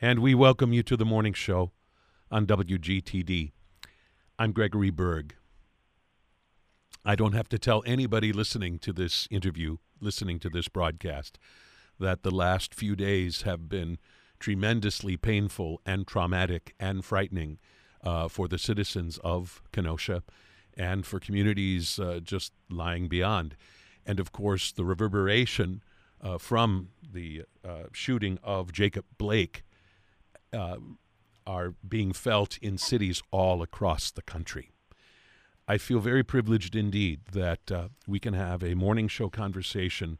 and we welcome you to the morning show on WGTD. I'm Gregory Berg. I don't have to tell anybody listening to this interview, listening to this broadcast, that the last few days have been tremendously painful and traumatic and frightening uh, for the citizens of Kenosha and for communities uh, just lying beyond. And of course, the reverberation uh, from the uh, shooting of Jacob Blake uh, are being felt in cities all across the country. I feel very privileged indeed that uh, we can have a morning show conversation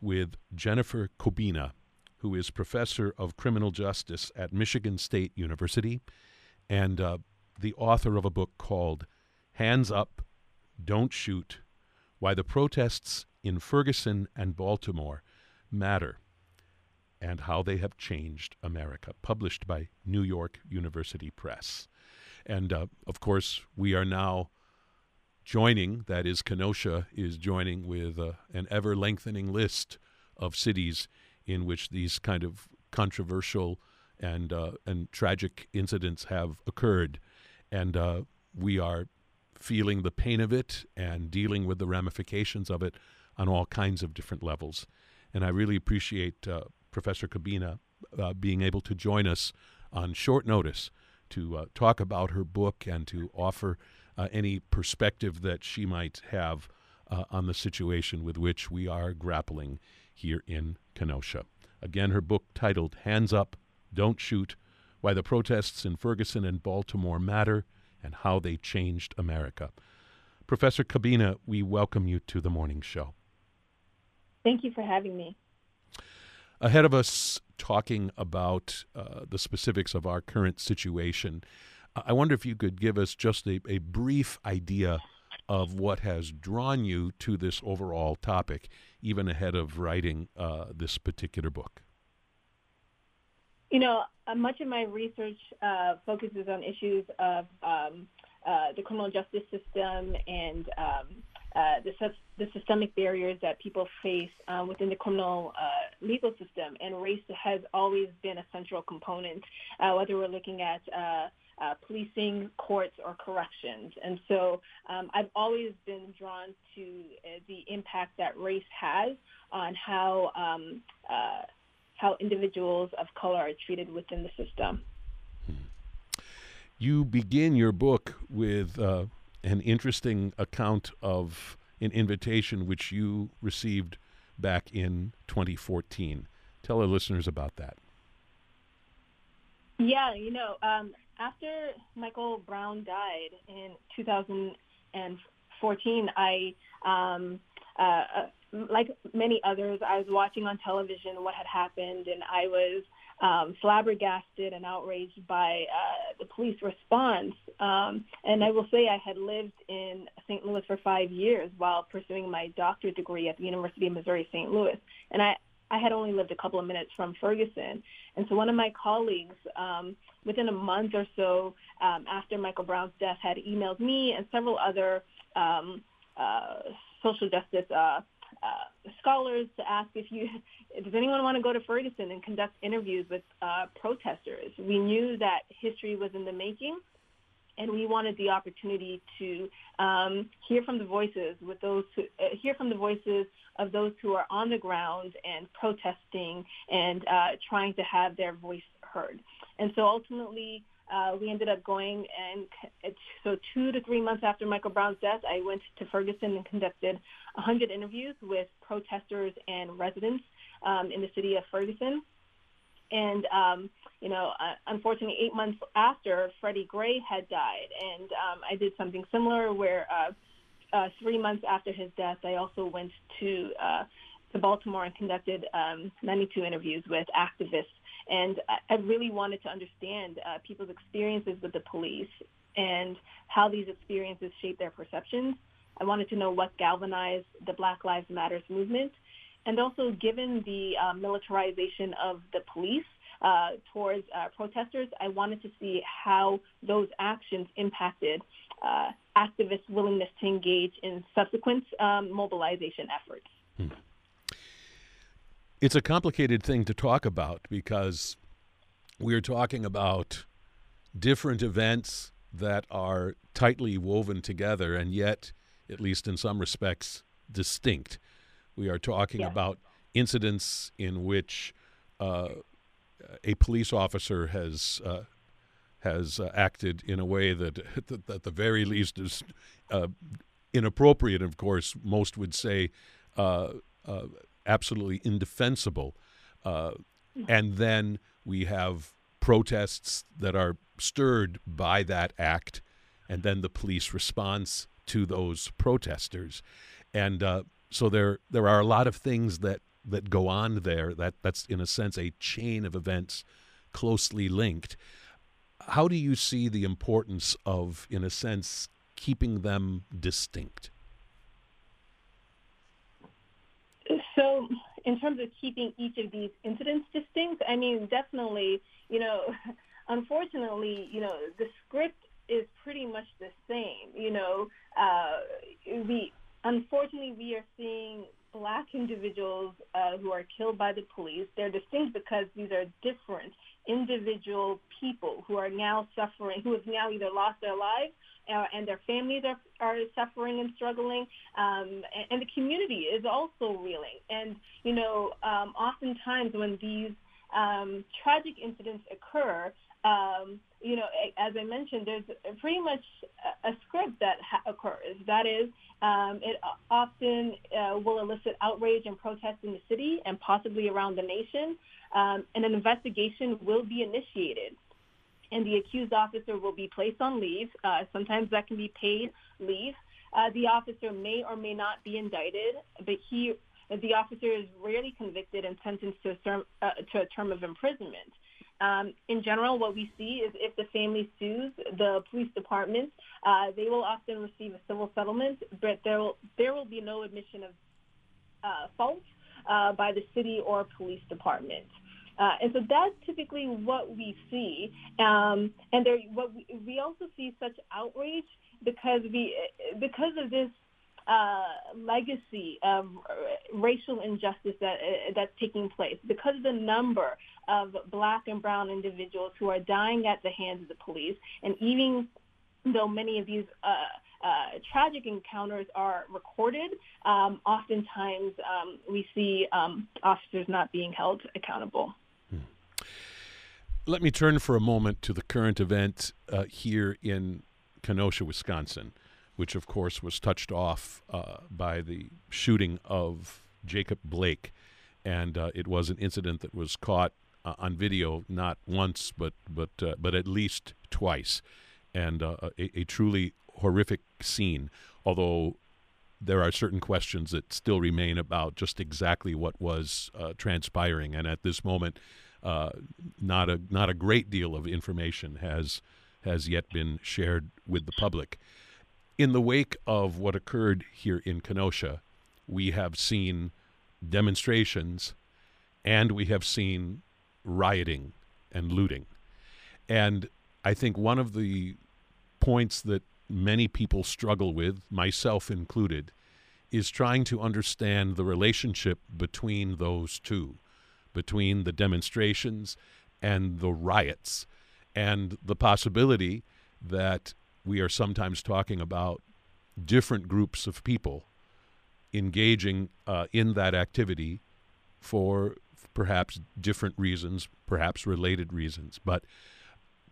with Jennifer Cobbina, who is professor of criminal justice at Michigan State University and uh, the author of a book called Hands Up, Don't Shoot Why the Protests in Ferguson and Baltimore Matter and How They Have Changed America, published by New York University Press. And uh, of course, we are now joining, that is, Kenosha is joining with uh, an ever lengthening list of cities in which these kind of controversial and uh, and tragic incidents have occurred, and uh, we are feeling the pain of it and dealing with the ramifications of it on all kinds of different levels. And I really appreciate uh, Professor Cobbina uh, being able to join us on short notice to uh, talk about her book and to offer uh, any perspective that she might have on the situation with which we are grappling here in Kenosha. Again, her book titled Hands Up, Don't Shoot Why the Protests in Ferguson and Baltimore Matter and How They Changed America. Professor Cobbina, we welcome you to the morning show. Thank you for having me. Ahead of us talking about uh, the specifics of our current situation, I wonder if you could give us just a, a brief idea of what has drawn you to this overall topic, even ahead of writing uh, this particular book? You know, uh, much of my research uh, focuses on issues of um, uh, the criminal justice system and um, uh, the, the, systemic barriers that people face uh, within the criminal legal system. And race has always been a central component, whether we're looking at uh, policing, courts, or corrections. And so um, I've always been drawn to uh, the impact that race has on how um, uh, how individuals of color are treated within the system. You begin your book with uh, an interesting account of an invitation which you received back in 2014. Tell our listeners about that. Yeah, you know, um, after Michael Brown died in 2014, I, um, uh, uh, like many others, I was watching on television what had happened, and I was um, flabbergasted and outraged by uh, the police response. Um, and I will say I had lived in St. Louis for five years while pursuing my doctorate degree at the University of Missouri St. Louis, and I I had only lived a couple of minutes from Ferguson. And so one of my colleagues, um, within a month or so um, after Michael Brown's death, had emailed me and several other um, uh, social justice uh, uh, scholars to ask if you does anyone want to go to Ferguson and conduct interviews with uh, protesters. We knew that history was in the making, and we wanted the opportunity to um, hear from the voices with those who, uh, hear from the voices of those who are on the ground and protesting and uh, trying to have their voice heard. And so ultimately, uh, we ended up going and so two to three months after Michael Brown's death, I went to Ferguson and conducted 100 interviews with protesters and residents um, in the city of Ferguson. And, um, you know, uh, unfortunately, eight months after Freddie Gray had died, and um, I did something similar where uh, uh, three months after his death, I also went to uh, to Baltimore and conducted um, 92 interviews with activists. And I, really wanted to understand uh, people's experiences with the police and how these experiences shape their perceptions. I wanted to know what galvanized the Black Lives Matters movement and also, given the uh, militarization of the police uh, towards uh, protesters, I wanted to see how those actions impacted uh, activists' willingness to engage in subsequent um, mobilization efforts. Hmm. It's a complicated thing to talk about because we're talking about different events that are tightly woven together and yet, at least in some respects, distinct. We are talking about incidents in which uh, a police officer has uh, has uh, acted in a way that, that, at the very least, is uh, inappropriate. Of course, most would say uh, uh, absolutely indefensible. and then we have protests that are stirred by that act, and then the police response to those protesters, and uh, so there there are a lot of things that that go on there. That that's in a sense a chain of events closely linked. How do you see the importance of, in a sense, keeping them distinct? So, in terms of keeping each of these incidents distinct, I mean, definitely, you know, unfortunately, you know, the script is pretty much the same. You know, uh, we unfortunately we are seeing black individuals uh, who are killed by the police. They're distinct because these are different individual people who are now suffering, who have now either lost their lives uh, and their families are, are suffering and struggling, um, and, and, the community is also reeling. And you know, um, oftentimes when these um, tragic incidents occur, um, you know, as I mentioned, there's pretty much a script that ha- occurs. That is, um, it often uh, will elicit outrage and protest in the city and possibly around the nation, um, and an investigation will be initiated. And the accused officer will be placed on leave. Uh, sometimes that can be paid leave. Uh, the officer may or may not be indicted, but he, the officer is rarely convicted and sentenced to a uh, to a term of imprisonment. Um, in general, what we see is if the family sues the police department, uh, they will often receive a civil settlement, but there will, there will be no admission of uh, fault uh, by the city or police department. Uh, and so that's typically what we see. Um, and there, what we, we also see such outrage because we, because of this uh, legacy of racial injustice that uh, that's taking place because of the number of black and brown individuals who are dying at the hands of the police, and even though many of these uh, uh, tragic encounters are recorded, um, oftentimes um, we see um, officers not being held accountable. Hmm. Let me turn for a moment to the current event uh, here in Kenosha, Wisconsin which of course was touched off uh, by the shooting of Jacob Blake. And uh, it was an incident that was caught uh, on video not once, but, but, uh, but at least twice. And uh, a, a, truly horrific scene, although there are certain questions that still remain about just exactly what was uh, transpiring. And at this moment, not, a, not a great deal of information has, has yet been shared with the public in the wake of what occurred here in Kenosha, we have seen demonstrations and we have seen rioting and looting. And I think one of the points that many people struggle with, myself included, is trying to understand the relationship between those two, between the demonstrations and the riots, and the possibility that we are sometimes talking about different groups of people engaging uh, in that activity for perhaps different reasons, perhaps related reasons. But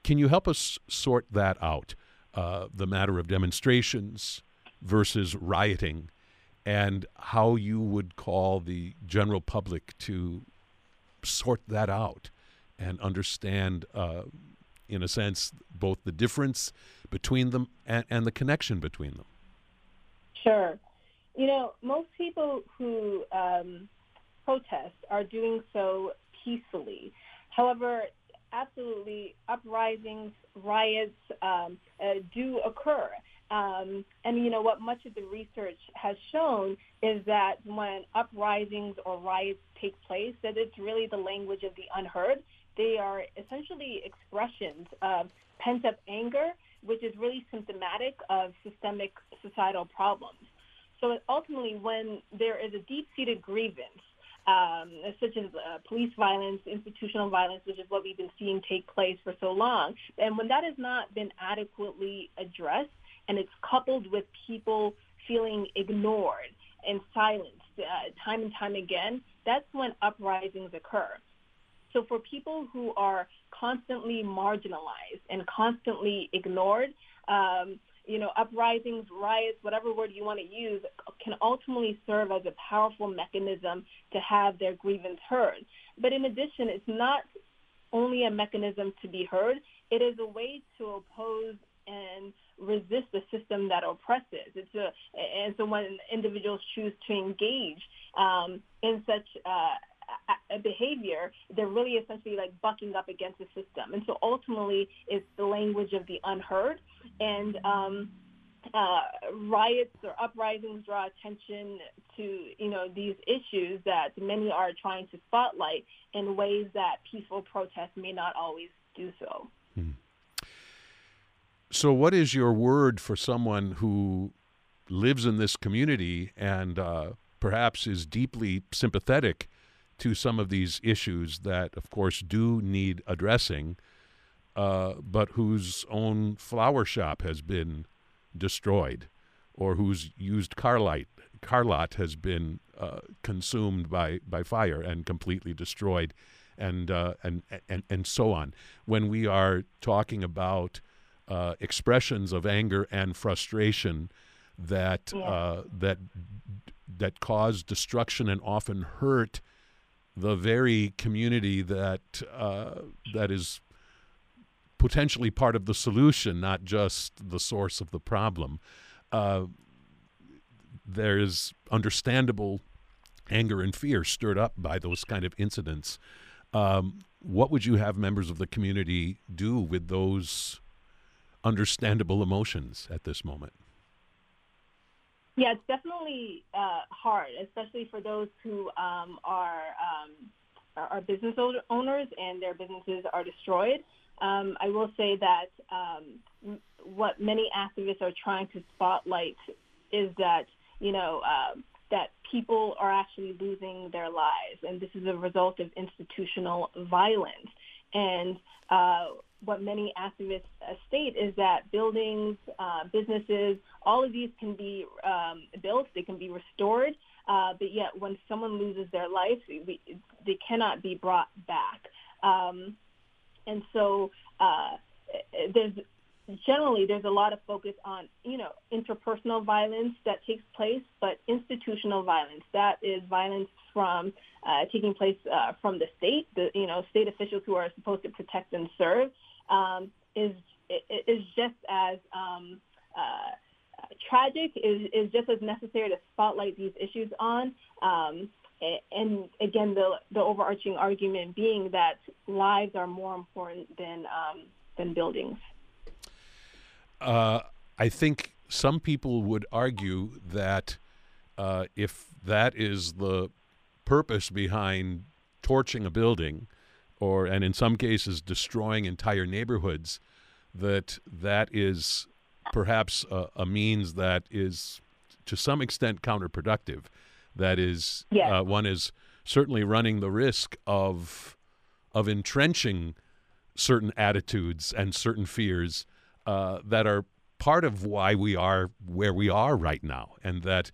can you help us sort that out? Uh, the matter of demonstrations versus rioting, and how you would call the general public to sort that out and understand, uh, in a sense, both the difference between them and, and the connection between them? Sure. You know, most people who um, protest are doing so peacefully. However, absolutely, uprisings, riots um, uh, do occur. Um, and you know what much of the research has shown is that when uprisings or riots take place, that it's really the language of the unheard. They are essentially expressions of pent up anger which is really symptomatic of systemic societal problems. So ultimately, when there is a deep-seated grievance um, such as uh, police violence, institutional violence, which is what we've been seeing take place for so long. And when that has not been adequately addressed, and it's coupled with people feeling ignored and silenced uh, time and time again, that's when uprisings occur. So for people who are constantly marginalized and constantly ignored, um, you know, uprisings, riots, whatever word you want to use, can ultimately serve as a powerful mechanism to have their grievance heard. But in addition, it's not only a mechanism to be heard, it is a way to oppose and resist the system that oppresses. It's a, and so when individuals choose to engage um, in such uh, behavior, they're really essentially like bucking up against the system. And so ultimately, it's the language of the unheard. And um, uh, riots or uprisings draw attention to you know these issues that many are trying to spotlight in ways that peaceful protest may not always do so. Hmm. So, what is your word for someone who lives in this community and uh, perhaps is deeply sympathetic to some of these issues that, of course, do need addressing, uh, but whose own flower shop has been destroyed, or whose used car light car lot has been uh, consumed by by fire and completely destroyed, and uh, and and and so on. When we are talking about uh, expressions of anger and frustration that yeah. Uh, that that cause destruction and often hurt the very community that uh, that is potentially part of the solution, not just the source of the problem. Uh, there is understandable anger and fear stirred up by those kind of incidents. Um, what would you have members of the community do with those understandable emotions at this moment? Yeah, it's definitely uh, hard, especially for those who um, are, um, are business owners and their businesses are destroyed. Um, I will say that um, what many activists are trying to spotlight is that you know uh, that people are actually losing their lives, and this is a result of institutional violence. And uh, what many activists state is that buildings, uh, businesses, all of these can be um, built, they can be restored, uh, but yet when someone loses their life, we, they cannot be brought back. Um, and so uh, there's generally there's a lot of focus on you know interpersonal violence that takes place, but institutional violence that is violence from uh, taking place uh, from the state, the you know state officials who are supposed to protect and serve, um, is is just as um, uh, tragic, is, is just as necessary to spotlight these issues on. Um, and again, the the overarching argument being that lives are more important than um, than buildings. Uh, I think some people would argue that uh, if that is the purpose behind torching a building, or and in some cases destroying entire neighborhoods, that that is perhaps a, a means that is to some extent counterproductive. That is, yes. uh, one is certainly running the risk of of entrenching certain attitudes and certain fears uh, that are part of why we are where we are right now, and that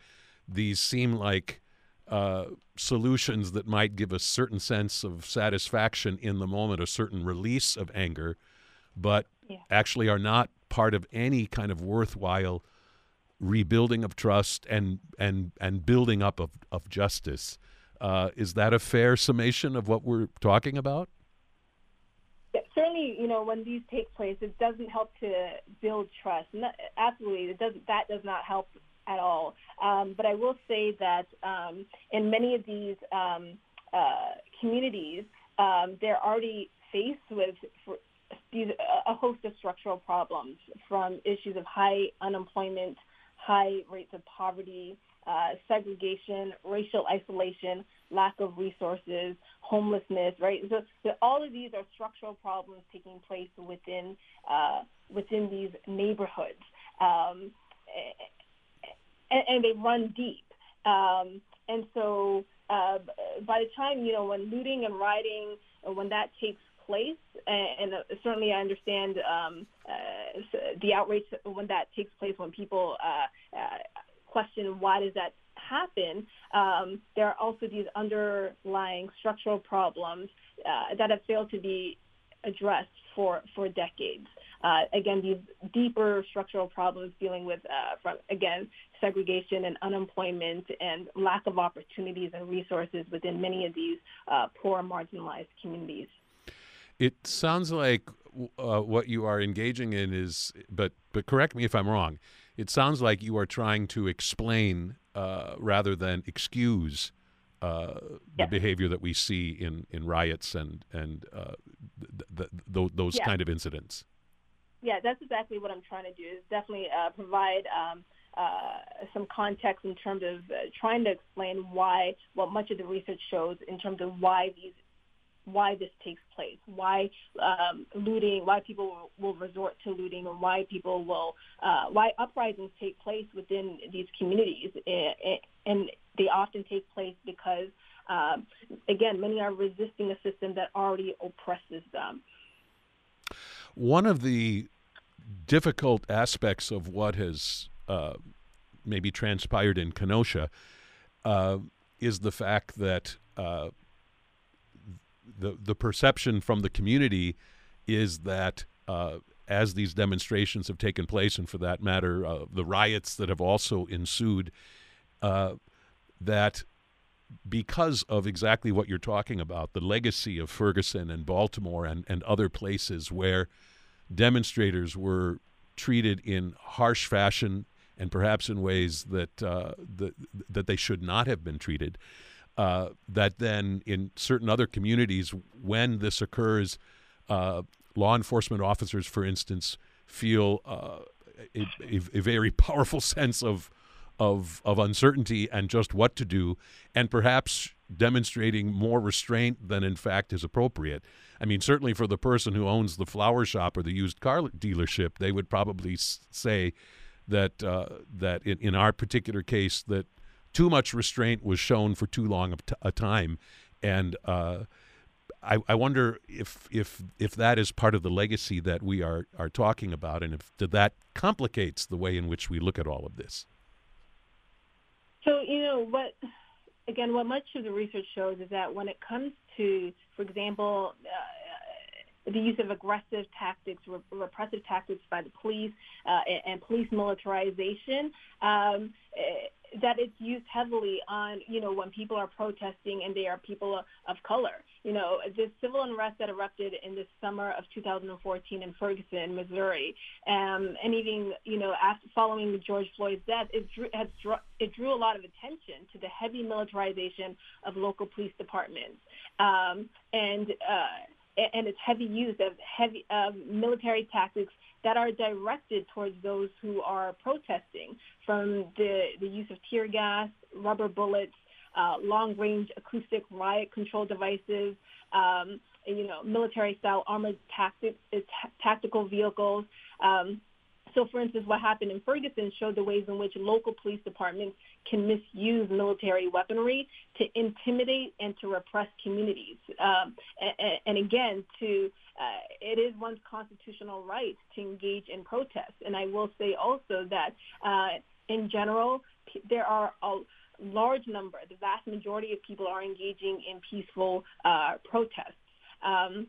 these seem like uh, solutions that might give a certain sense of satisfaction in the moment, a certain release of anger, but yeah. actually are not part of any kind of worthwhile rebuilding of trust and and and building up of, of justice. Uh, is that a fair summation of what we're talking about? Yeah, certainly, you know, when these take place, it doesn't help to build trust. Not, absolutely, it doesn't. That does not help at all. Um, but I will say that um, in many of these um, uh, communities, um, they're already faced with these, a host of structural problems, from issues of high unemployment, high rates of poverty, uh, segregation, racial isolation, lack of resources, homelessness, right? So, so, all of these are structural problems taking place within uh, within these neighborhoods. Um, and, and they run deep. Um, and so uh, by the time you know when looting and rioting, when that takes place, and, and certainly I understand um, uh, the outrage when that takes place when people uh, uh, question why does that happen. Um, there are also these underlying structural problems uh, that have failed to be addressed for for decades. Uh, again, these deeper structural problems dealing with, uh, from, again, segregation and unemployment and lack of opportunities and resources within many of these uh, poor, marginalized communities. It sounds like uh, what you are engaging in is, but but correct me if I'm wrong. It sounds like you are trying to explain uh, rather than excuse uh, the behavior that we see in, in riots and and th- th- th- those kind of incidents yeah, that's exactly what I'm trying to do. Is definitely uh, provide um, uh, some context in terms of uh, trying to explain why what much of the research shows in terms of why these why this takes place, why um, looting, why people will resort to looting, and why people will, uh, why uprisings take place within these communities, and they often take place because, um, again, many are resisting a system that already oppresses them. One of the difficult aspects of what has uh, maybe transpired in Kenosha uh, is the fact that uh, the the perception from the community is that uh, as these demonstrations have taken place, and for that matter, uh, the riots that have also ensued, uh, that because of exactly what you're talking about, the legacy of Ferguson and Baltimore and, and other places where demonstrators were treated in harsh fashion and perhaps in ways that uh, that, that they should not have been treated. Uh, that then in certain other communities, when this occurs, uh, law enforcement officers, for instance, feel uh, a, a, very powerful sense of of of uncertainty and just what to do, and perhaps demonstrating more restraint than in fact is appropriate. I mean, certainly for the person who owns the flower shop or the used car dealership, they would probably say that uh, that in, in our particular case that too much restraint was shown for too long a time, and uh, I, I, wonder if if if that is part of the legacy that we are are talking about, and if that complicates the way in which we look at all of this. So you know what again, what much of the research shows is that when it comes to, for example, uh, the use of aggressive tactics, re- repressive tactics by the police, uh, and, and, police militarization, um, that it's used heavily on, you know, when people are protesting and they are people of color. You know, the civil unrest that erupted in the summer of 2014 in Ferguson, Missouri, um, and even, you know, after following George Floyd's death, it drew, has, it drew a lot of attention to the heavy militarization of local police departments. Um, and, uh, and its heavy use of heavy uh, military tactics that are directed towards those who are protesting, from the, the use of tear gas, rubber bullets, uh, long-range acoustic riot control devices, um, you know, military-style armored tactic, uh, tactical vehicles. Um, so, for instance, what happened in Ferguson showed the ways in which local police departments can misuse military weaponry to intimidate and to repress communities. Um, and, and, again, to uh, it is one's constitutional right to engage in protest. And I will say also that uh, in general, there are a large number, the vast majority of people are engaging in peaceful uh, protests. Um,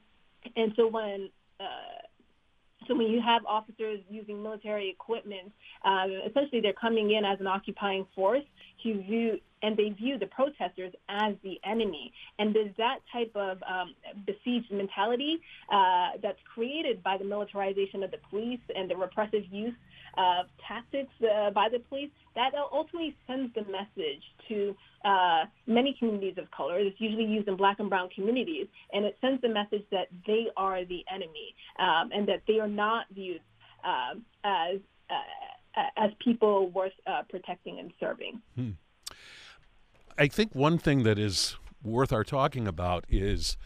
and so when uh, so when you have officers using military equipment, um, essentially they're coming in as an occupying force to view, and they view the protesters as the enemy. And there's that type of um, besieged mentality uh, that's created by the militarization of the police and the repressive use uh, tactics uh, by the police, that ultimately sends the message to uh, many communities of color. It's usually used in black and brown communities, and it sends the message that they are the enemy um, and that they are not viewed um, as uh, as people worth uh, protecting and serving. Hmm. I think one thing that is worth our talking about is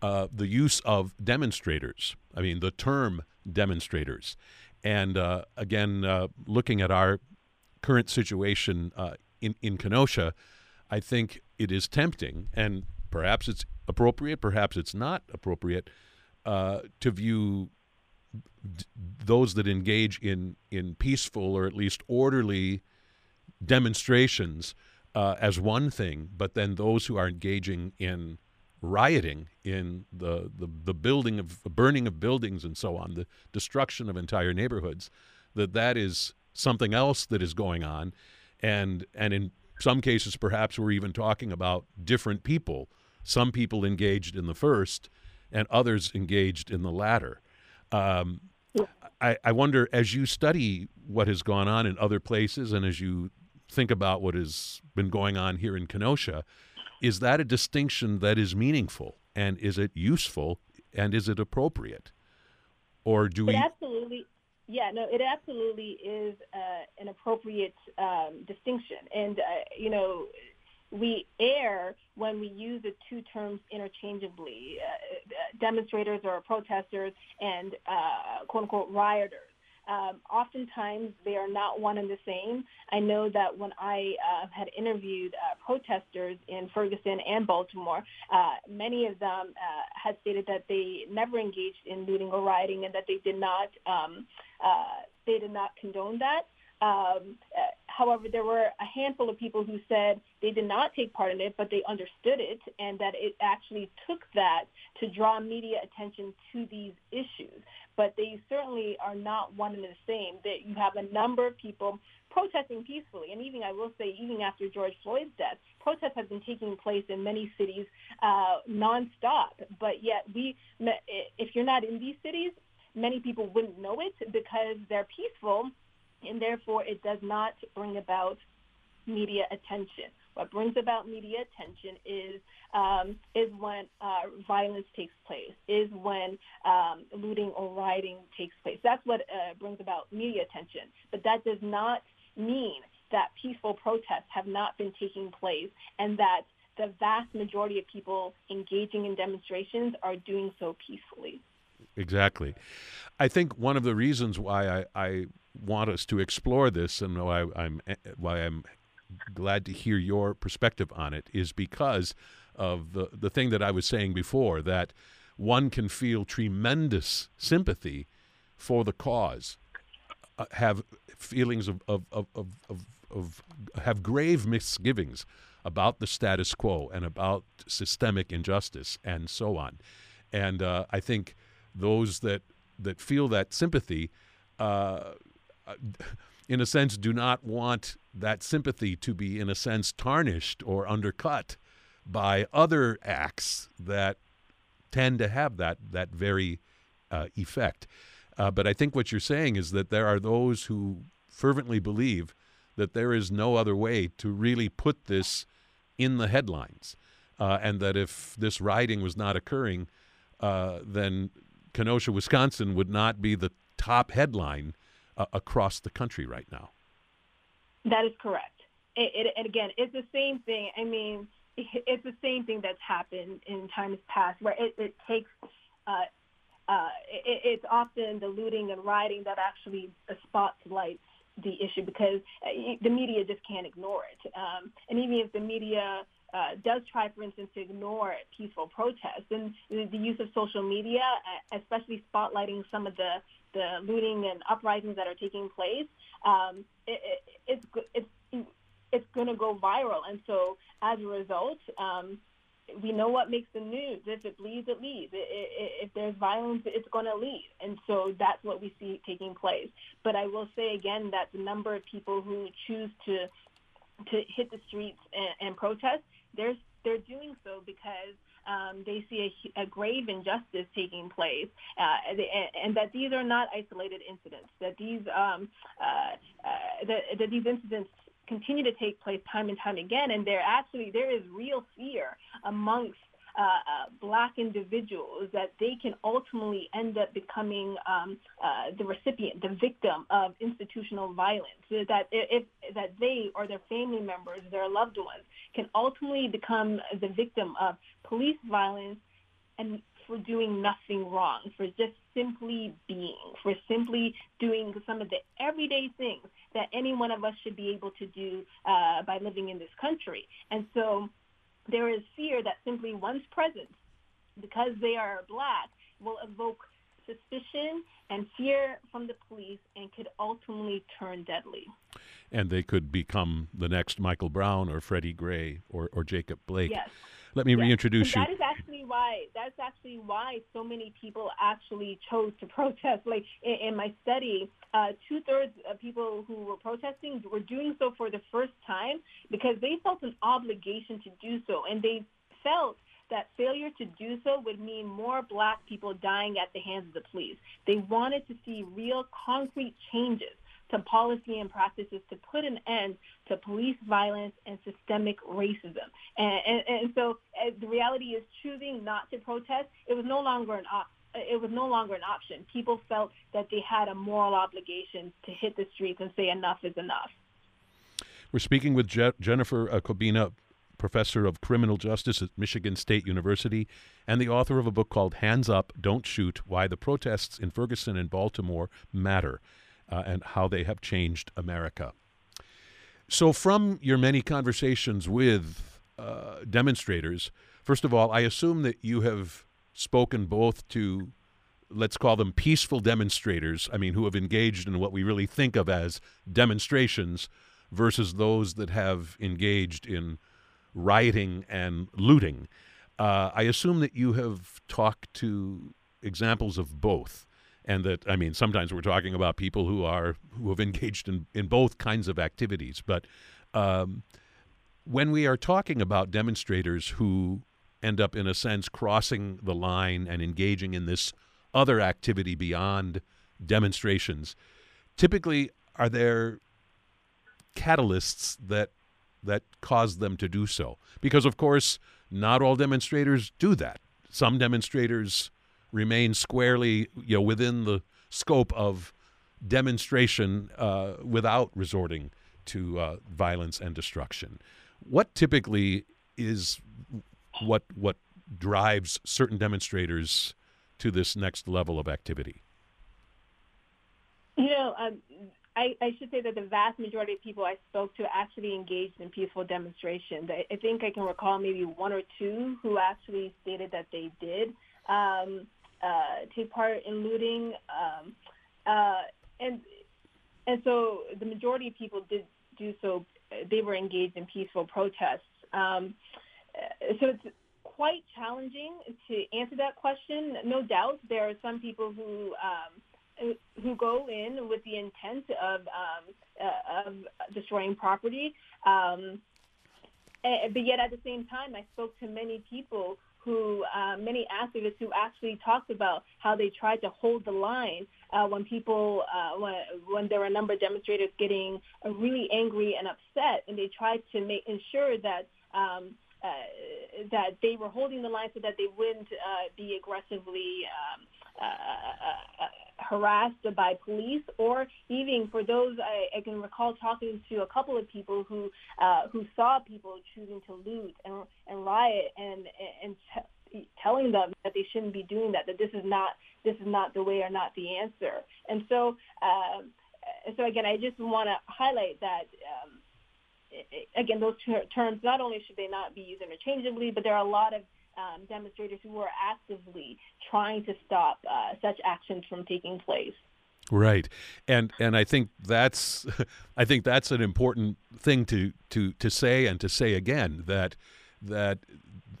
uh, the use of demonstrators. I mean, the term demonstrators. And uh, again, uh, looking at our current situation uh, in, in Kenosha, I think it is tempting, and perhaps it's appropriate, perhaps it's not appropriate, uh, to view d- those that engage in in peaceful or at least orderly demonstrations uh, as one thing, but then those who are engaging in rioting, in the, the, the building of the burning of buildings and so on, the destruction of entire neighborhoods, that that is something else that is going on, and and in some cases perhaps we're even talking about different people. Some people engaged in the first, and others engaged in the latter. Um, I, I wonder, as you study what has gone on in other places, and as you think about what has been going on here in Kenosha, is that a distinction that is meaningful and is it useful and is it appropriate? Or do we? It absolutely, yeah, no, it absolutely is uh, an appropriate um, distinction. And, uh, you know, we err when we use the two terms interchangeably uh, demonstrators or protesters and uh, quote unquote rioters. Um, oftentimes they are not one and the same. I know that when I uh, had interviewed uh, protesters in Ferguson and Baltimore, uh, many of them uh, had stated that they never engaged in looting or rioting and that they did not um, uh, they did not condone that. Um, uh, however, there were a handful of people who said they did not take part in it, but they understood it, and that it actually took that to draw media attention to these issues. But they certainly are not one and the same. That you have a number of people protesting peacefully, and even I will say, even after George Floyd's death, protests have been taking place in many cities uh, nonstop. But yet, we, if you're not in these cities, many people wouldn't know it because they're peaceful and therefore it does not bring about media attention. What brings about media attention is um, is when uh, violence takes place, is when um, looting or rioting takes place. That's what uh, brings about media attention. But that does not mean that peaceful protests have not been taking place and that the vast majority of people engaging in demonstrations are doing so peacefully. Exactly. I think one of the reasons why I, I want us to explore this and why I'm why I'm glad to hear your perspective on it is because of the the thing that I was saying before that one can feel tremendous sympathy for the cause, uh, have feelings of of, of, of, of, of have grave misgivings about the status quo and about systemic injustice and so on, and uh, I think those that that feel that sympathy. Uh, in a sense, do not want that sympathy to be, in a sense, tarnished or undercut by other acts that tend to have that that very uh, effect. Uh, but I think what you're saying is that there are those who fervently believe that there is no other way to really put this in the headlines, uh, and that if this rioting was not occurring, uh, then Kenosha, Wisconsin, would not be the top headline uh, across the country right now. That is correct. It, it, and again, it's the same thing. I mean, it's the same thing that's happened in times past, where it, it takes. Uh, uh, it, it's often the looting and rioting that actually spotlights the issue because uh, the media just can't ignore it. Um, and even if the media uh, does try, for instance, to ignore peaceful protests, and the, the use of social media, uh, especially spotlighting some of the the looting and uprisings that are taking place, um, it, it, it's it's it's going to go viral, and so as a result, um, we know what makes the news. If it bleeds, it leads. If there's violence, it's going to lead, and so that's what we see taking place. But I will say again that the number of people who choose to to hit the streets and, and protest, they're they're doing so because um, they see a, a, grave injustice taking place, uh, and, that these are not isolated incidents. That these um, uh, uh, that, that these incidents continue to take place time and time again, and there actually there is real fear amongst uh, uh, black individuals that they can ultimately end up becoming um, uh, the recipient, the victim of institutional violence. That if that they or their family members, their loved ones, can ultimately become the victim of police violence and for doing nothing wrong, for just simply being, for simply doing some of the everyday things that any one of us should be able to do uh, by living in this country. And so there is fear that simply one's presence, because they are black, will evoke suspicion and fear from the police and could ultimately turn deadly. And they could become the next Michael Brown or Freddie Gray or, or Jacob Blake. Yes. Let me reintroduce and you. That is actually why. That's actually why so many people actually chose to protest. Like in, in my study, uh, two thirds of people who were protesting were doing so for the first time because they felt an obligation to do so, and they felt that failure to do so would mean more black people dying at the hands of the police. They wanted to see real concrete changes to policy and practices to put an end to police violence and systemic racism. And, and, and so uh, the reality is choosing not to protest, it was no longer an option it was no longer an option. People felt that they had a moral obligation to hit the streets and say enough is enough. We're speaking with Je- Jennifer uh, Cobbina, professor of criminal justice at Michigan State University and the author of a book called Hands Up, Don't Shoot Why the Protests in Ferguson and Baltimore Matter uh, and How They Have Changed America. So, from your many conversations with uh, demonstrators, first of all, I assume that you have spoken both to, let's call them peaceful demonstrators, I mean, who have engaged in what we really think of as demonstrations, versus those that have engaged in rioting and looting. Uh, I assume that you have talked to examples of both and that I mean sometimes we're talking about people who are who have engaged in in both kinds of activities, but um, when we are talking about demonstrators who end up in a sense crossing the line and engaging in this other activity beyond demonstrations, typically are there catalysts that that cause them to do so? Because of course, not all demonstrators do that. Some demonstrators remain squarely you know within the scope of demonstration uh, without resorting to uh, violence and destruction. What typically is what what drives certain demonstrators to this next level of activity? You know, um, I, I, should say that the vast majority of people I spoke to actually engaged in peaceful demonstrations. I, I think I can recall maybe one or two who actually stated that they did. Um, uh, take part in looting, um, uh, and and so the majority of people did do so. They were engaged in peaceful protests. Um, so it's quite challenging to answer that question. No doubt, there are some people who um, who go in with the intent of um, uh, of destroying property. Um, but yet, at the same time, I spoke to many people who uh, many activists who actually talked about how they tried to hold the line uh, when people uh, when, when there were a number of demonstrators getting uh, really angry and upset, and they tried to make ensure that. Um, uh, that they were holding the line so that they wouldn't uh, be aggressively um, uh, harassed by police, or even for those I, I, can recall talking to a couple of people who uh, who saw people choosing to loot and, and riot, and and t- telling them that they shouldn't be doing that, that this is not this is not the way or not the answer. And so um, so again, I just want to highlight that. Um, again, those ter- terms not only should they not be used interchangeably, but there are a lot of um, demonstrators who are actively trying to stop uh, such actions from taking place. Right, and and I think that's I think that's an important thing to to to say and to say again that that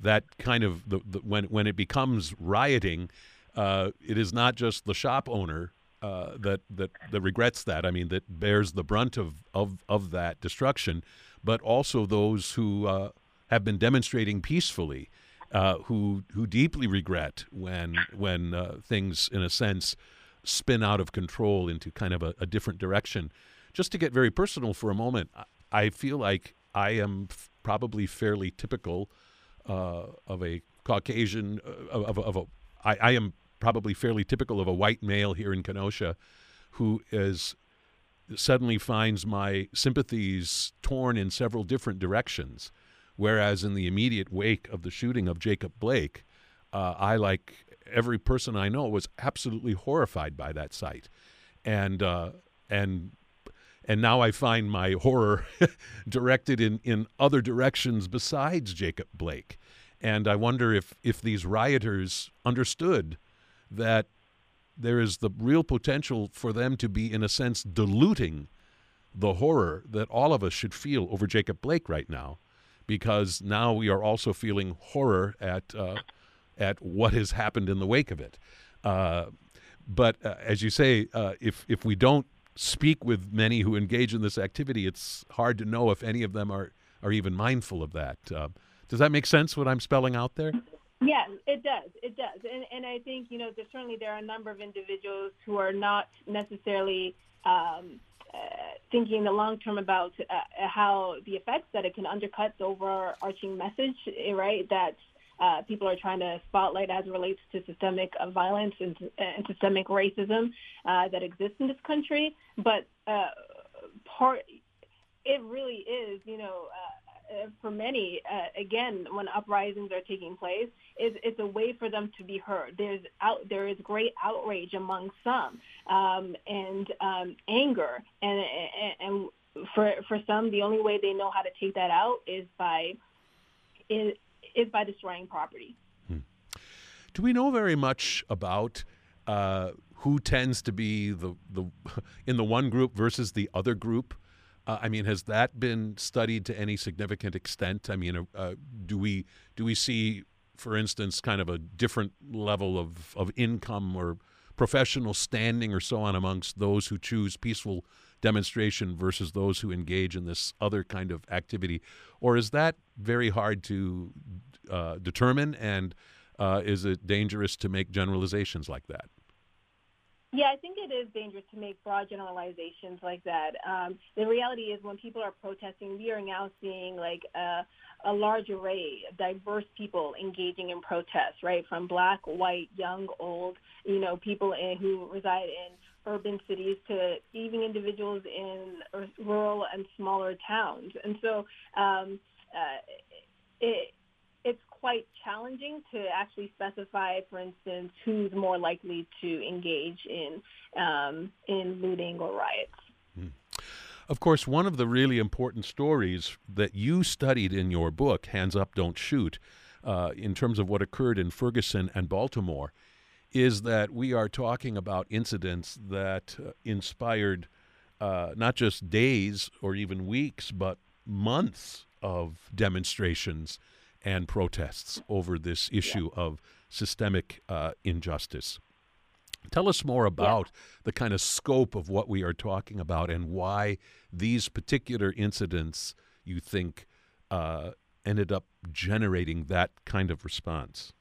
that kind of the, the when when it becomes rioting, uh, it is not just the shop owner uh, that that that regrets that. I mean, that bears the brunt of of of that destruction, but also those who uh, have been demonstrating peacefully uh, who who deeply regret when when uh, things, in a sense, spin out of control into kind of a, a, different direction. Just to get very personal for a moment, I feel like I am f- probably fairly typical uh, of a Caucasian uh, of, of, of a. I, I am probably fairly typical of a white male here in Kenosha, who is suddenly finds my sympathies torn in several different directions. Whereas in the immediate wake of the shooting of Jacob Blake, uh, I, like every person I know was absolutely horrified by that sight, and uh, and and now I find my horror directed in in other directions besides Jacob Blake, and I wonder if if these rioters understood that there is the real potential for them to be, in a sense, diluting the horror that all of us should feel over Jacob Blake right now, because now we are also feeling horror at uh, at what has happened in the wake of it. Uh, but uh, as you say, uh, if if we don't speak with many who engage in this activity, it's hard to know if any of them are are even mindful of that. Uh, does that make sense? What I'm spelling out there? Yeah, it does. It does, and and I think you know there's certainly there are a number of individuals who are not necessarily um, thinking in the long term about uh, how the effects that it can undercut the overarching message, right? That uh, people are trying to spotlight as it relates to systemic uh, violence and, and, systemic racism uh, that exists in this country. But uh, part, it really is, you know uh, for many, uh, again, when uprisings are taking place, is it's a way for them to be heard. There's out there is great outrage among some, um, and um, anger, and, and and for for some, the only way they know how to take that out is by is, is by destroying property. Hmm. Do we know very much about? Uh, who tends to be the, the in the one group versus the other group uh, I mean, has that been studied to any significant extent? I mean, uh, do we do we see, for instance, kind of a different level of, of income or professional standing or so on amongst those who choose peaceful demonstration versus those who engage in this other kind of activity, or is that very hard to uh, determine? And uh, is it dangerous to make generalizations like that? Yeah, I think it is dangerous to make broad generalizations like that. Um, the reality is, when people are protesting, we are now seeing like a, a large array of diverse people engaging in protests, right? From black, white, young, old, you know, people in, who reside in urban cities to even individuals in rural and smaller towns. And so um, uh, it, quite challenging to actually specify, for instance, who's more likely to engage in um, in looting or riots. Hmm. Of course, one of the really important stories that you studied in your book, Hands Up, Don't Shoot, uh, in terms of what occurred in Ferguson and Baltimore, is that we are talking about incidents that uh, inspired uh, not just days or even weeks, but months of demonstrations and protests over this issue yeah. of systemic uh, injustice. Tell us more about yeah. the kind of scope of what we are talking about and why these particular incidents you think uh, ended up generating that kind of response.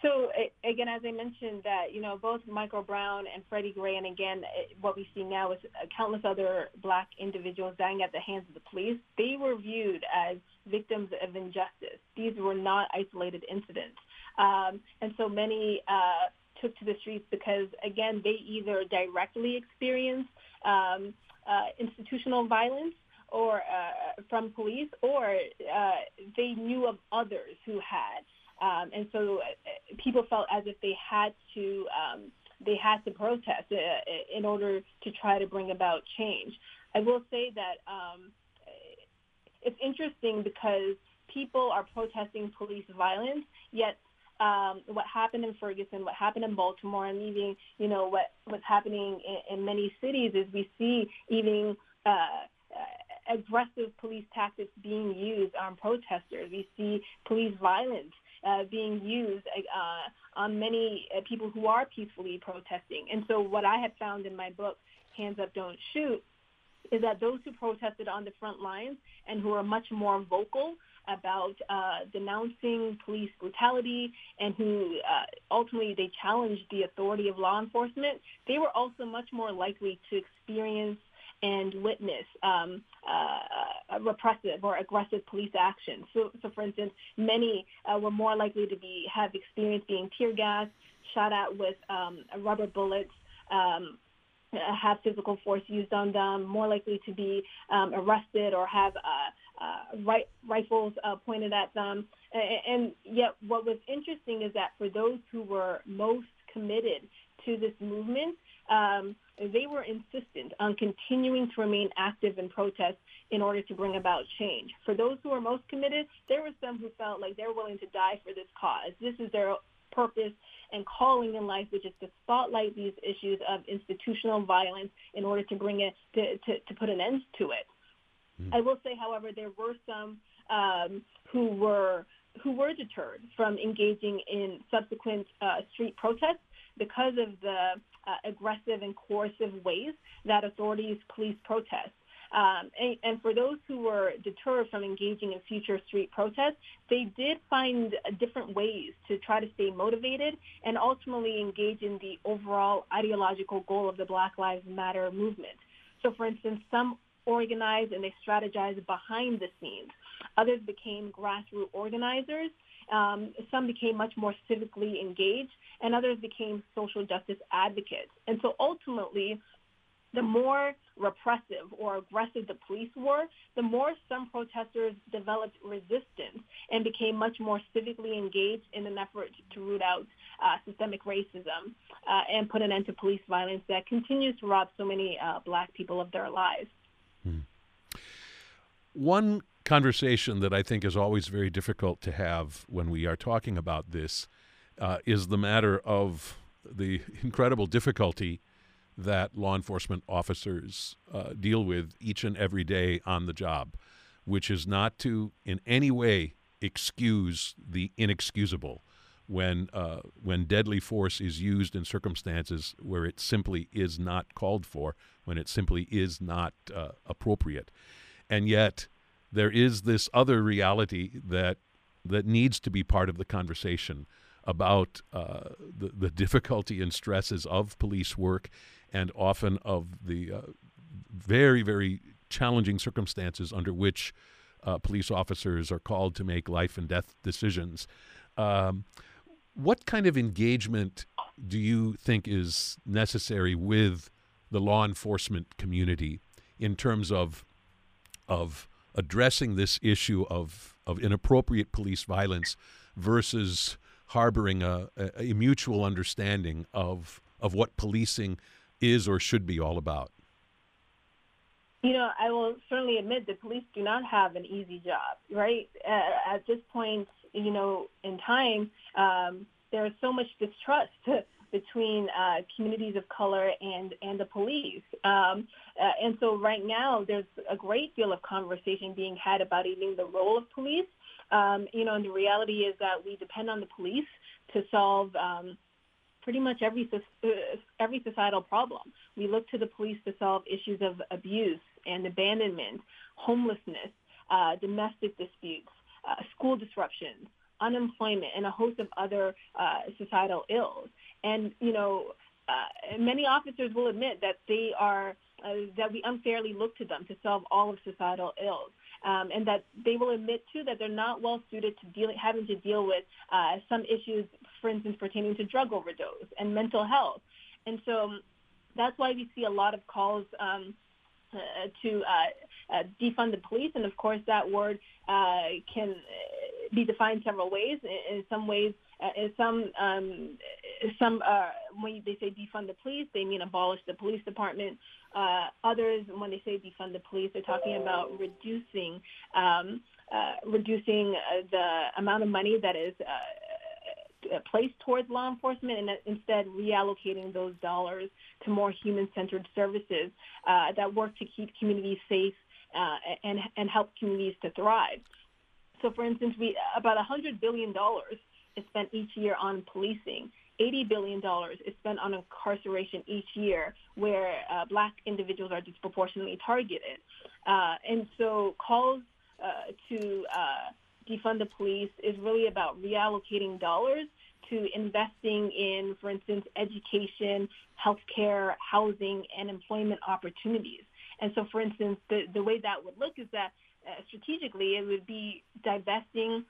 So again, as I mentioned, that you know both Michael Brown and Freddie Gray, and again, what we see now is countless other black individuals dying at the hands of the police. They were viewed as victims of injustice. These were not isolated incidents, um, and so many uh, took to the streets because, again, they either directly experienced um, uh, institutional violence or uh, from police, or uh, they knew of others who had. Um, and so uh, people felt as if they had to um, they had to protest uh, in order to try to bring about change. I will say that um, it's interesting because people are protesting police violence, yet um, what happened in Ferguson, what happened in Baltimore, and even you know what what's happening in, in many cities is we see even uh, aggressive police tactics being used on protesters. We see police violence uh, being used uh, on many uh, people who are peacefully protesting. And so what I have found in my book, Hands Up, Don't Shoot, is that those who protested on the front lines and who are much more vocal about uh, denouncing police brutality and who uh, ultimately they challenged the authority of law enforcement, they were also much more likely to experience and witness um, uh, repressive or aggressive police action. So, so for instance, many uh, were more likely to be have experienced being tear gassed, shot at with um, rubber bullets. Um, have physical force used on them, more likely to be um, arrested or have uh, uh, rifles uh, pointed at them. And, and yet, what was interesting is that for those who were most committed to this movement, um, they were insistent on continuing to remain active in protest in order to bring about change. For those who were most committed, there were some who felt like they're willing to die for this cause. This is their purpose and calling in life, which is to spotlight these issues of institutional violence in order to bring it to, to, to put an end to it. Mm-hmm. I will say, however, there were some um, who were who were deterred from engaging in subsequent uh, street protests because of the uh, aggressive and coercive ways that authorities police protests. Um, and, and, for those who were deterred from engaging in future street protests, they did find different ways to try to stay motivated and ultimately engage in the overall ideological goal of the Black Lives Matter movement. So, for instance, some organized and they strategized behind the scenes. Others became grassroots organizers. Um, some became much more civically engaged, and others became social justice advocates. And so ultimately, the more repressive or aggressive the police were, the more some protesters developed resistance and became much more civically engaged in an effort to root out uh, systemic racism uh, and put an end to police violence that continues to rob so many uh, black people of their lives. Hmm. One conversation that I think is always very difficult to have when we are talking about this uh, is the matter of the incredible difficulty that law enforcement officers uh, deal with each and every day on the job, which is not to in any way excuse the inexcusable when uh, when deadly force is used in circumstances where it simply is not called for, when it simply is not uh, appropriate, and yet there is this other reality that that needs to be part of the conversation about uh, the, the difficulty and stresses of police work and often of the uh, very, very challenging circumstances under which uh, police officers are called to make life and death decisions. Um, what kind of engagement do you think is necessary with the law enforcement community in terms of of addressing this issue of of inappropriate police violence versus harboring a, a, a mutual understanding of of what policing is or should be all about? You know, I will certainly admit that police do not have an easy job, right? Uh, at this point, you know, in time, um, there is so much distrust between uh, communities of color and and the police, um, uh, and so right now there's a great deal of conversation being had about even the role of police. Um, you know, and the reality is that we depend on the police to solve. Um, pretty much every uh, every societal problem. We look to the police to solve issues of abuse and abandonment, homelessness, uh, domestic disputes, uh, school disruptions, unemployment, and a host of other uh, societal ills. And you know, uh, many officers will admit that they are uh, that we unfairly look to them to solve all of societal ills um, and that they will admit too that they're not well suited to deal, having to deal with uh, some issues, for instance, pertaining to drug overdose and mental health. And so that's why we see a lot of calls um, uh, to uh, uh, defund the police, and of course that word uh, can be defined several ways. In, in some ways, uh, in some um, some uh, when they say defund the police, they mean abolish the police department. Uh, others, when they say defund the police, they're talking about reducing um, uh, reducing uh, the amount of money that is uh, uh, placed towards law enforcement and instead reallocating those dollars to more human-centered services uh, that work to keep communities safe and, and help communities to thrive. So, for instance, we about $100 billion is spent each year on policing. $80 billion is spent on incarceration each year where uh, black individuals are disproportionately targeted. Uh, and so calls uh, to uh, defund the police is really about reallocating dollars to investing in, for instance, education, healthcare, housing, and employment opportunities. And so, for instance, the, the way that would look is that strategically it would be divesting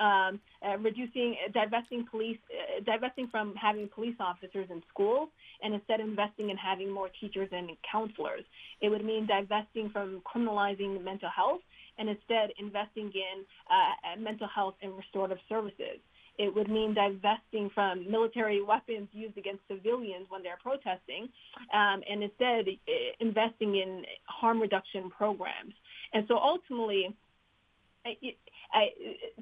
um, uh, reducing, uh, divesting police, uh, divesting from having police officers in schools, and instead investing in having more teachers and counselors. It would mean divesting from criminalizing mental health and instead investing in uh, mental health and restorative services. It would mean divesting from military weapons used against civilians when they're protesting, um, and instead uh, investing in harm reduction programs. And so ultimately, I, I,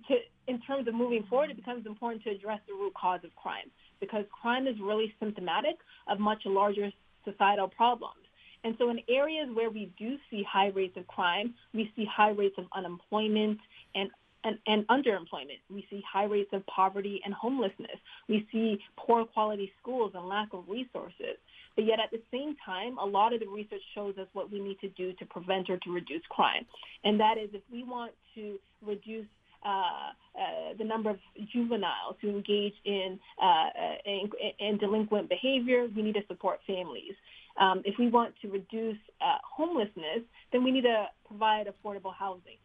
to, in terms of moving forward, it becomes important to address the root cause of crime because crime is really symptomatic of much larger societal problems. And so in areas where we do see high rates of crime, we see high rates of unemployment and and, and underemployment. We see high rates of poverty and homelessness. We see poor quality schools and lack of resources. But yet at the same time, a lot of the research shows us what we need to do to prevent or to reduce crime. And that is if we want to reduce uh, uh, the number of juveniles who engage in, uh, in, in, delinquent behavior, we need to support families. Um, if we want to reduce uh, homelessness, then we need to provide affordable housing.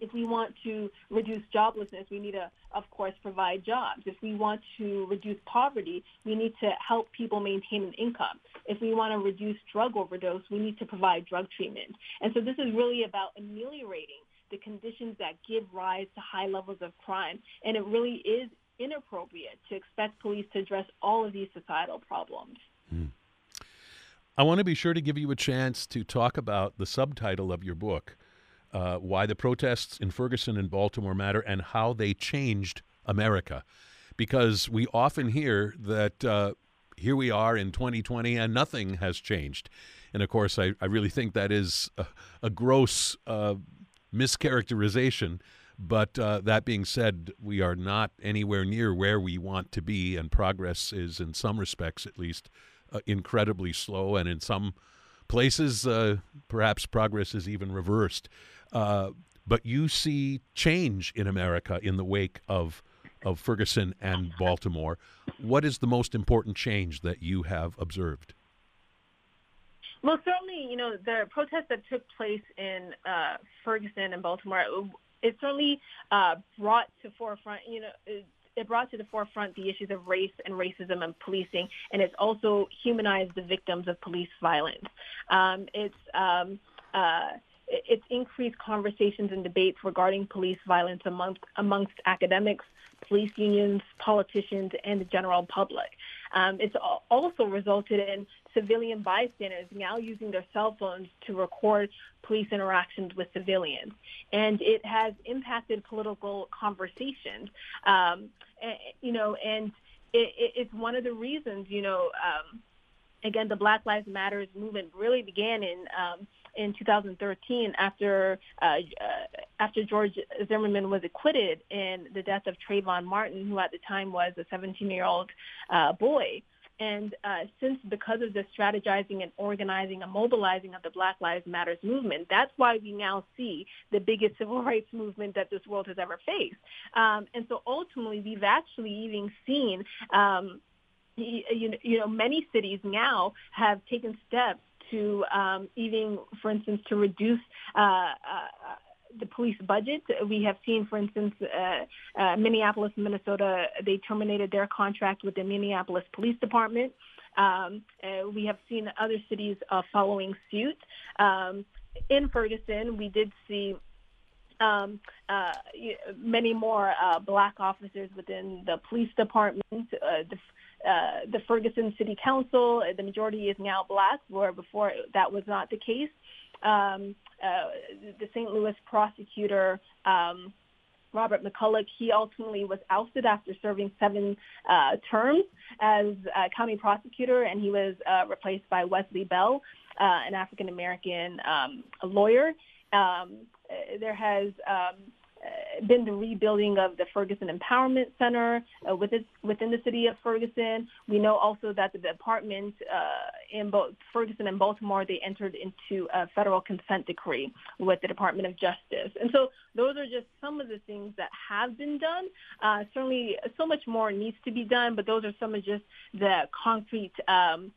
If we want to reduce joblessness, we need to, of course, provide jobs. If we want to reduce poverty, we need to help people maintain an income. If we want to reduce drug overdose, we need to provide drug treatment. And so this is really about ameliorating the conditions that give rise to high levels of crime. And it really is inappropriate to expect police to address all of these societal problems. Mm. I want to be sure to give you a chance to talk about the subtitle of your book, uh, Why the Protests in Ferguson and Baltimore Matter and How They Changed America. Because we often hear that uh, here we are in 2020 and nothing has changed. And of course, I, I really think that is a, a gross uh, mischaracterization. But uh, that being said, we are not anywhere near where we want to be, and progress is, in some respects at least, uh, incredibly slow, and in some places, uh, perhaps progress is even reversed. Uh, but you see change in America in the wake of of Ferguson and Baltimore. What is the most important change that you have observed? Well, certainly, you know, the protests that took place in uh, Ferguson and Baltimore, it certainly uh, brought to forefront, you know, it brought to the forefront the issues of race and racism and policing, and it's also humanized the victims of police violence. Um, it's um, uh, it's increased conversations and debates regarding police violence amongst amongst academics, police unions, politicians, and the general public. Um, it's also resulted in civilian bystanders now using their cell phones to record police interactions with civilians. And it has impacted political conversations, um, you know, and it, it's one of the reasons, you know, um, again, the Black Lives Matters movement really began in um, in 2013 after uh, uh, after George Zimmerman was acquitted in the death of Trayvon Martin, who at the time was a 17-year-old uh, boy. And uh, since because of the strategizing and organizing and mobilizing of the Black Lives Matters movement, that's why we now see the biggest civil rights movement that this world has ever faced. Um, and so ultimately, we've actually even seen, um, you, you know, many cities now have taken steps to um, even, for instance, to reduce uh, uh, the police budget. We have seen, for instance, uh, uh, Minneapolis, Minnesota, they terminated their contract with the Minneapolis Police Department. Um, uh, we have seen other cities uh, following suit. Um, in Ferguson, we did see um, uh, many more uh, black officers within the police department. Uh, the, uh, the Ferguson City Council, the majority is now black, where before that was not the case um, uh, the St. Louis prosecutor, um, Robert McCulloch, he ultimately was ousted after serving seven uh, terms as county prosecutor, and he was uh, replaced by Wesley Bell, uh, an African American um, lawyer. Um, there has um, uh, been the rebuilding of the Ferguson Empowerment Center uh, within, within the city of Ferguson. We know also that the department uh, in both Ferguson and Baltimore, they entered into a federal consent decree with the Department of Justice. And so those are just some of the things that have been done. Uh, certainly so much more needs to be done, but those are some of just the concrete um,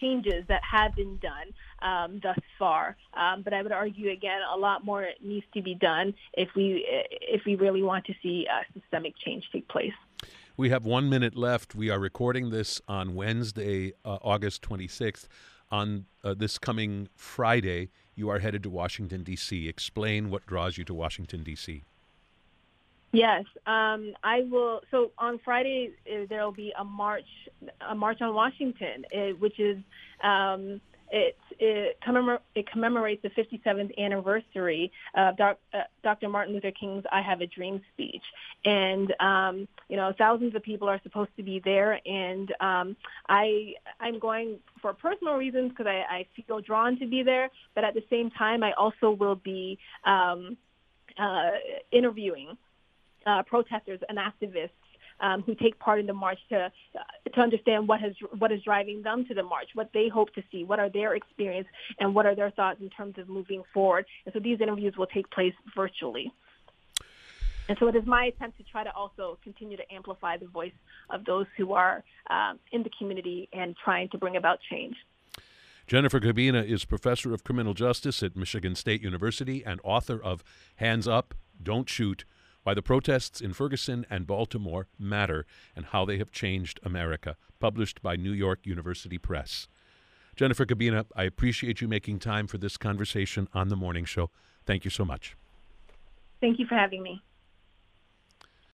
changes that have been done um, thus far. Um, but I would argue again, a lot more needs to be done if we if we really want to see uh, systemic change take place. We have one minute left. We are recording this on Wednesday, uh, August 26th. on uh, this coming Friday, you are headed to Washington, D.C. Explain what draws you to Washington, D.C. Yes, um, I will. So on Friday uh, there will be a march, a march on Washington, uh, which is um, it, it, commemor- it, commemorates the 57th anniversary of doc- uh, Dr. Martin Luther King's "I Have a Dream" speech, and um, you know thousands of people are supposed to be there, and um, I I'm going for personal reasons because I, I feel drawn to be there, but at the same time I also will be um, uh, interviewing uh, protesters and activists um, who take part in the march to uh, to understand what has what is driving them to the march, what they hope to see, what are their experience, and what are their thoughts in terms of moving forward. And so these interviews will take place virtually. And so it is my attempt to try to also continue to amplify the voice of those who are um, in the community and trying to bring about change. Jennifer Cobbina is professor of criminal justice at Michigan State University and author of Hands Up, Don't Shoot why the Protests in Ferguson and Baltimore Matter and How They Have Changed America, published by New York University Press. Jennifer Cobbina, I appreciate you making time for this conversation on the morning show. Thank you so much. Thank you for having me.